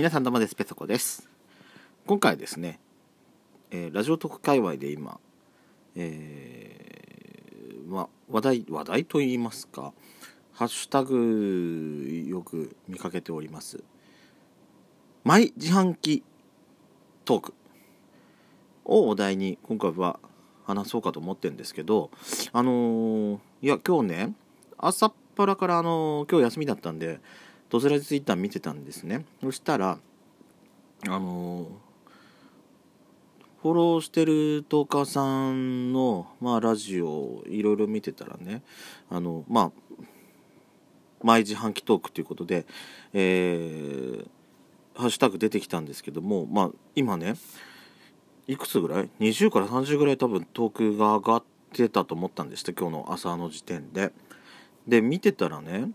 皆さんどうもです。ペソコです。今回ですね、えーラジオ特界隈で今、えーま、話題話題と言いますかハッシュタグよく見かけております。マイ自販機トークをお題に今回は話そうかと思ってるんですけどあのーいや今日ね朝っぱらからあのー今日休みだったんでドスラジツイッター見てたんですねそしたらあのフォローしてるトーカーさんの、まあ、ラジオいろいろ見てたらねあのまあ毎自販機トークということで、えーハッシュタグ出てきたんですけども、まあ、今ねいくつぐらい？20から30ぐらい多分トークが上がってたと思ったんですって今日の朝の時点で。で見てたらね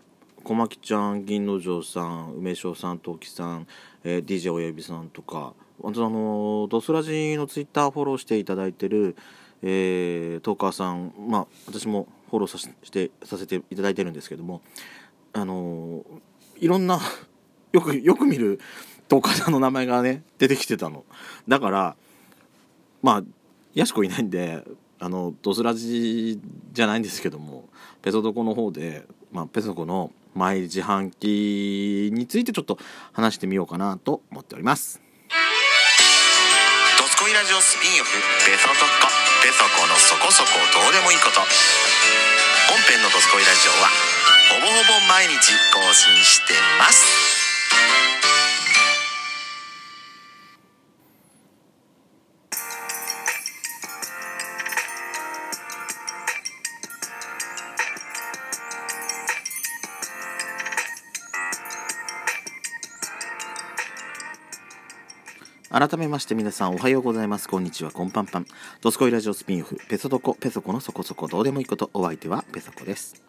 小牧ちゃん銀之丞さん梅翔さん陶器さん、えー DJ 親指さんとかあとあのドスラジのツイッターフォローしていただいてる、えートーカーさんまあ私もフォローさせてさせていただいてるんですけどもあのいろんな よくよく見るトーカーさんの名前がね出てきてたの。だからまあやしこいないんであのドスラジじゃないんですけどもペソドコの方で、まあ、ペソコのマイ自販機についてちょっと話してみようかなと思っております。ドスコイラジオスピンオフベソソコベソコのそこそこどうでもいいこと。本編のドスコイラジオはほぼほぼ毎日更新してます。改めまして皆さんおはようございます。こんにちは。こんぱんぱん。ドスコイラジオスピンオフ。ペソドコ。ペソコのそこそこどうでもいいこと。お相手はペソコです。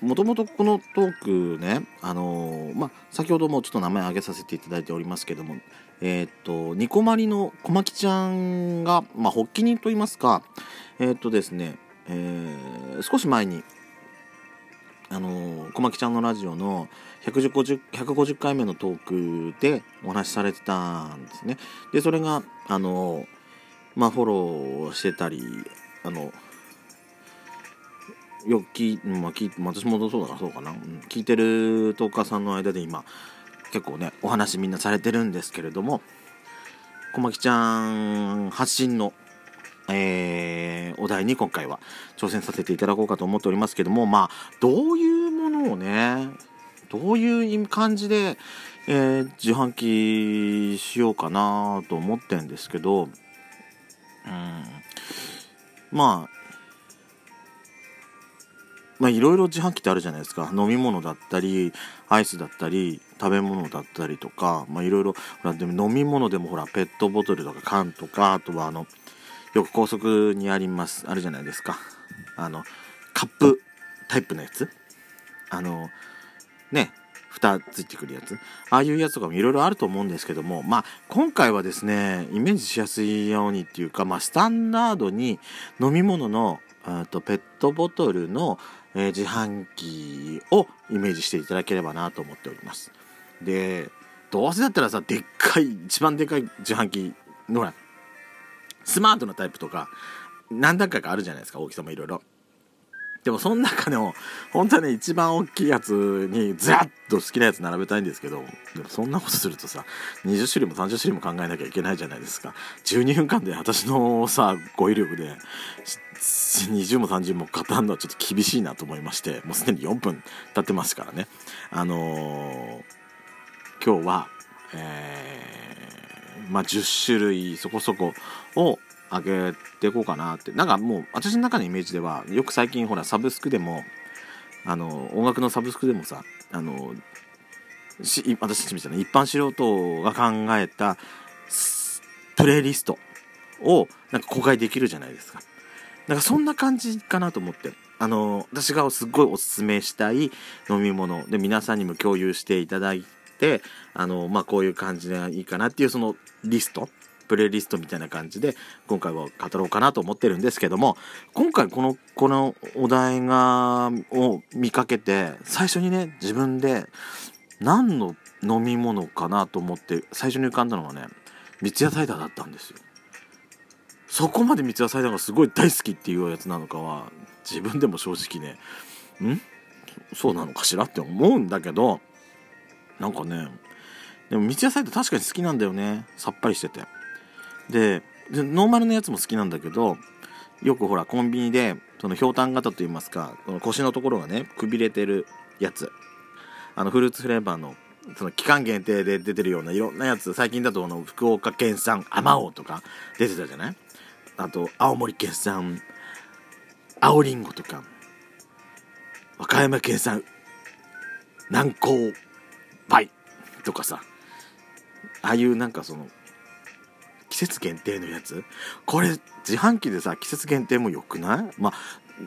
もともとこのトークねあのーまあ先ほどもちょっと名前挙げさせていただいておりますけどもえーっとニコマリの小牧ちゃんがまあ発起人と言いますかえーっとですね、えー少し前にあのー小牧ちゃんのラジオの150 150回目のトークでお話しされてたんですね。でそれがあのまあフォローしてたりあのよく聞、まあ、聞私もそうだそうかな、うん聞いてるトーカーさんの間で今結構ねお話みんなされてるんですけれども小牧ちゃん発信のえーお題に今回は挑戦させていただこうかと思っておりますけどもまあどういうものをねどういう感じで、えー自販機しようかなと思ってんですけどうんまあまあいろいろ自販機ってあるじゃないですか。飲み物だったりアイスだったり食べ物だったりとかまあいろいろほらでも飲み物でもほらペットボトルとか缶とかあとはあのよく高速にありますあるじゃないですか。あのカップタイプのやつ。あのね蓋ついてくるやつ。ああいうやつとかもいろいろあると思うんですけどもまあ今回はですねイメージしやすいようにっていうかまあスタンダードに飲み物のとペットボトルの、えー自販機をイメージしていただければなと思っております。でどうせだったらさでっかい一番でかい自販機のほらスマートなタイプとか何段階かあるじゃないですか大きさもいろいろ。でもその中でも本当はね一番大きいやつにずらっと好きなやつ並べたいんですけどでもそんなことするとさ20種類も30種類も考えなきゃいけないじゃないですか。12分間で私のさ語彙力で20も30も語るのはちょっと厳しいなと思いましてもうすでに4分経ってますからね。あのー今日はえーまあ10種類そこそこを上げていこうかなってなんかもう私の中のイメージではよく最近ほらサブスクでもあの音楽のサブスクでもさあのし私たちみたいな一般素人が考えたプレイリストをなんか公開できるじゃないですか。なんかそんな感じかなと思って。あの私がすっごいおすすめしたい飲み物で皆さんにも共有していただいてあのまあこういう感じでいいかなっていうそのリストプレイリストみたいな感じで今回は語ろうかなと思ってるんですけども今回このこのお題がを見かけて最初にね自分で何の飲み物かなと思って最初に浮かんだのがね三ツ矢サイダーだったんですよ。そこまで三ツ矢サイダーがすごい大好きっていうやつなのかは自分でも正直ねん？そうなのかしらって思うんだけどなんかねでも三ツ矢サイダー確かに好きなんだよね。さっぱりしてて。でノーマルのやつも好きなんだけどよくほらコンビニでそのひょうたん型といいますかこの腰のところがねくびれてるやつ。あのフルーツフレーバーのその期間限定で出てるようないろんなやつ。最近だとあの福岡県産あまおうとか出てたじゃない？あと青森県産青りんごとか和歌山県産南高梅とかさああいうなんかその季節限定のやつ？これ自販機でさ季節限定もよくない？まあ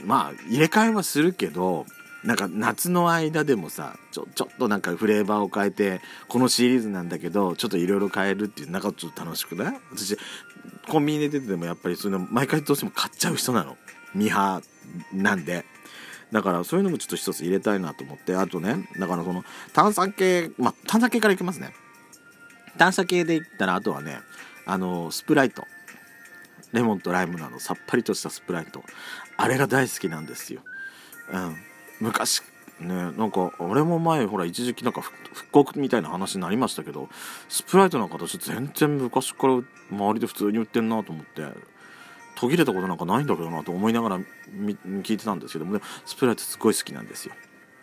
まあ入れ替えはするけどなんか夏の間でもさちょちょっとなんかフレーバーを変えてこのシリーズなんだけどちょっといろいろ変えるっていうなんかちょっと楽しくない？私コンビニで出ててもやっぱりそういうの毎回どうしても買っちゃう人なの。ミハーなんで。だからそういうのもちょっと一つ入れたいなと思ってあとねだからその炭酸系まあ炭酸系からいきますね。炭酸系で言ったらあとはねあのスプライト。レモンとライムなどさっぱりとしたスプライト。あれが大好きなんですよ。うん。昔ねなんか俺も前ほら一時期なんか復刻みたいな話になりましたけどスプライトの形全然昔から周りで普通に売ってんなと思って。途切れたことなんかないんだけどなと思いながら聞いてたんですけども、ね、スプライトすごい好きなんですよ。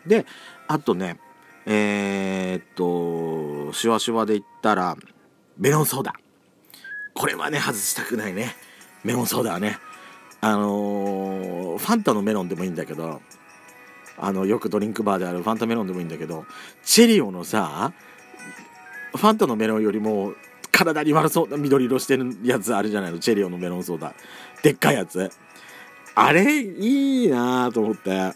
であとねえー、っとシュワシュワで言ったらメロンソーダ。これはね外したくないね。メロンソーダはね。あのー、ファンタのメロンでもいいんだけどあのよくドリンクバーであるファンタメロンでもいいんだけどチェリオのさファンタのメロンよりも体に悪そうな緑色してるやつあるじゃないの。チェリオのメロンソーダ。でっかいやつ。あれいいなと思って。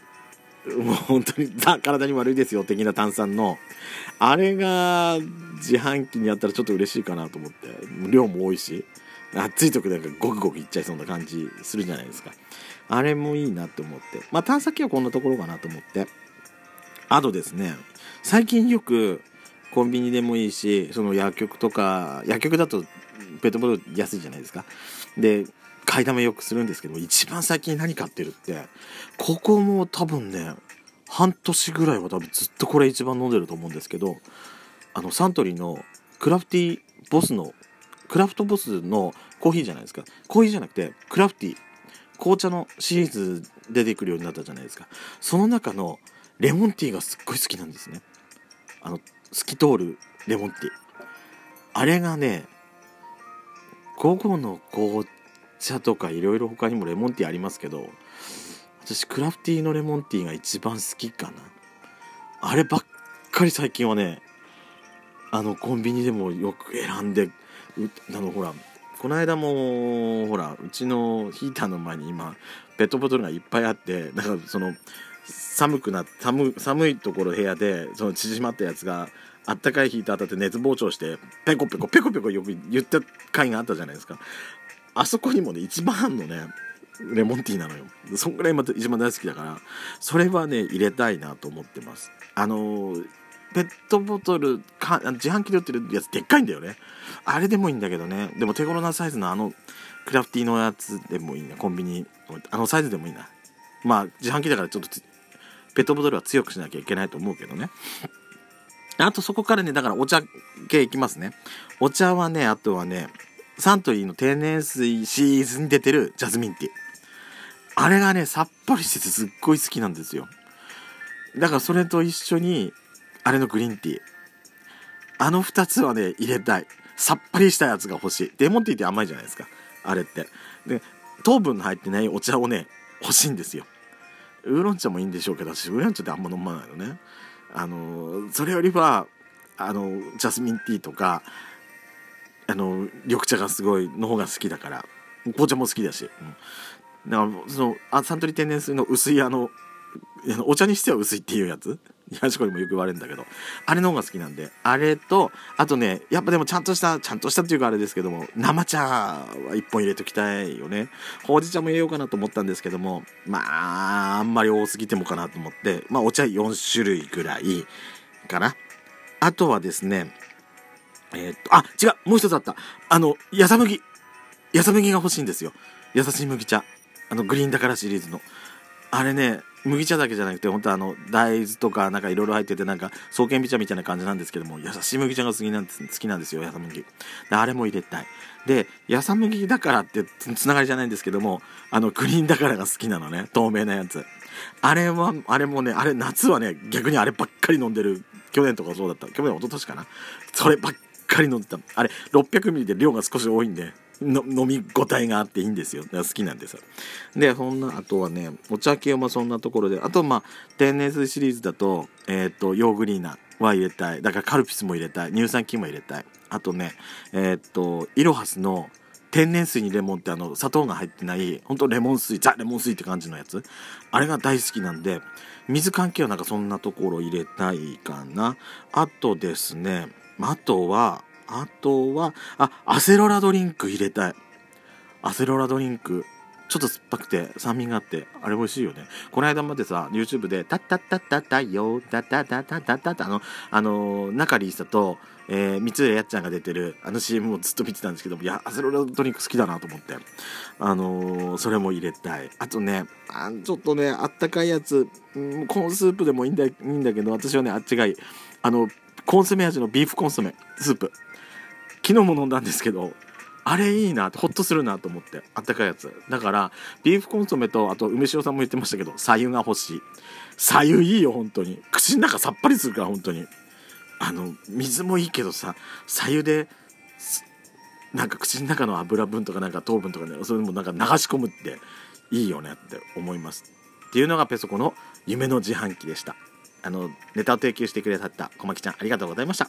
もう本当に体に悪いですよ的な炭酸の。あれが自販機にあったらちょっと嬉しいかなと思って。量も多いし。暑い時なんかゴクゴクいっちゃいそうな感じするじゃないですか。あれもいいなって思って。まあ、探査機はこんなところかなと思って。あとですね、最近よくコンビニでもいいし、その薬局とか、薬局だとペットボトル安いじゃないですか。で、買いだめよくするんですけど、一番最近何買ってるって、ここも多分ね、半年ぐらいは多分ずっとこれ一番飲んでると思うんですけど、あの、サントリーのクラフティボスの、クラフトボスのコーヒーじゃないですか。コーヒーじゃなくて、クラフティ紅茶のシリーズ出てくるようになったじゃないですかその中のレモンティーがすっごい好きなんですねあの透き通るレモンティー。あれがね午後の紅茶とかいろいろ他にもレモンティーありますけど私クラフティーのレモンティーが一番好きかな。あればっかり最近はねあのコンビニでもよく選んであのほらこの間もほらうちのヒーターの前に今ペットボトルがいっぱいあってだからその寒くな寒寒いところ部屋でその縮まったやつがあったかいヒーター当たって熱膨張してペコペコペコペコよく言った回があったじゃないですか。あそこにもね一番のねレモンティーなのよ。そんぐらいまた一番大好きだからそれはね入れたいなと思ってます。あのペットボトルか自販機で売ってるやつでっかいんだよね。あれでもいいんだけどね。でも手頃なサイズのあのクラフティーのやつでもいいなコンビニあのサイズでもいいな。まあ自販機だからちょっとペットボトルは強くしなきゃいけないと思うけどねあとそこからねだからお茶系いきますねお茶はねあとはねサントリーの天然水シーズに出てるジャズミンティーあれがねさっぱりしててすっごい好きなんですよだからそれと一緒にあれのグリーンティー。あの2つはね、入れたい。さっぱりしたやつが欲しい。レモンティーって甘いじゃないですか。あれって。で、糖分の入ってないお茶をね、欲しいんですよ。ウーロン茶もいいんでしょうけど、私、ウーロン茶ってあんま飲まないのね。あの、それよりは、あの、ジャスミンティーとか、あの、緑茶がすごいの方が好きだから。紅茶も好きだし。うん、だから、その、あサントリー天然水の薄いあの、お茶にしては薄いっていうやつ？ヤシコにもよく言われるんだけど、あれの方が好きなんで、あれと、あとね、やっぱでもちゃんとした、ちゃんとしたっていうかあれですけども、生茶は一本入れときたいよね。ほうじ茶も入れようかなと思ったんですけども、まあ、あんまり多すぎてもかなと思って、まあお茶4種類ぐらいかな。あとはですねえー、っとあ違うもう一つあった。あのやさ麦やさ麦が欲しいんですよ。優しい麦茶。あのグリーンだからシリーズの。あれね麦茶だけじゃなくて本当あの大豆とかなんかいろいろ入っててなんか爽健美茶みたいな感じなんですけども優しい麦茶が好きなんです好きなんですよやさ麦。あれも入れたい。でやさ麦だからってつながりじゃないんですけどもあのグリーンだからが好きなのね透明なやつ。あれはあれもねあれ夏はね逆にあればっかり飲んでる去年とかそうだった。去年一昨年かな。そればっかり飲んでた。あれ600ミリで量が少し多いんでの飲み応えがあっていいんですよ。好きなんですよ。でそんなあとはねお茶系もそんなところであとまあ天然水シリーズだと,、えーと、ヨーグリーナは入れたい。だからカルピスも入れたい。乳酸菌も入れたい。あとねえっ、ー、とイロハスの天然水にレモンってあの砂糖が入ってない本当レモン水ザ・レモン水って感じのやつ。あれが大好きなんで水関係はなんかそんなところ入れたいかな。あとですねあとはあとは、あ、アセロラドリンク入れたい。アセロラドリンク。ちょっと酸っぱくて酸味があって、あれ美味しいよね。この間までさ、YouTube で、タッタッタッタッタよ、タッタッタッタッタッタッタあの、あの、中里依紗と、えー、三浦やっちゃんが出てる、あの CM をずっと見てたんですけども、いや、アセロラドリンク好きだなと思って。あのー、それも入れたい。あとね、あちょっとね、あったかいやつ、うん、コーンスープでもいいんだいいんだけど、私はね、あっちがいい。あの、コンソメ味のビーフコンソメスープ。昨日も飲んだんですけどあれいいなってほっとするなと思ってあったかいやつ。だからビーフコンソメとあと梅塩さんも言ってましたけど左右が欲しい。左右いいよ本当に。口の中さっぱりするから本当に。あの水もいいけどさ左右でなんか口の中の油分とかなんか糖分とかねそれもなんか流し込むっていいよねって思います。っていうのがペソコの夢の自販機でした。あのネタを提供してくれた小牧ちゃんありがとうございました。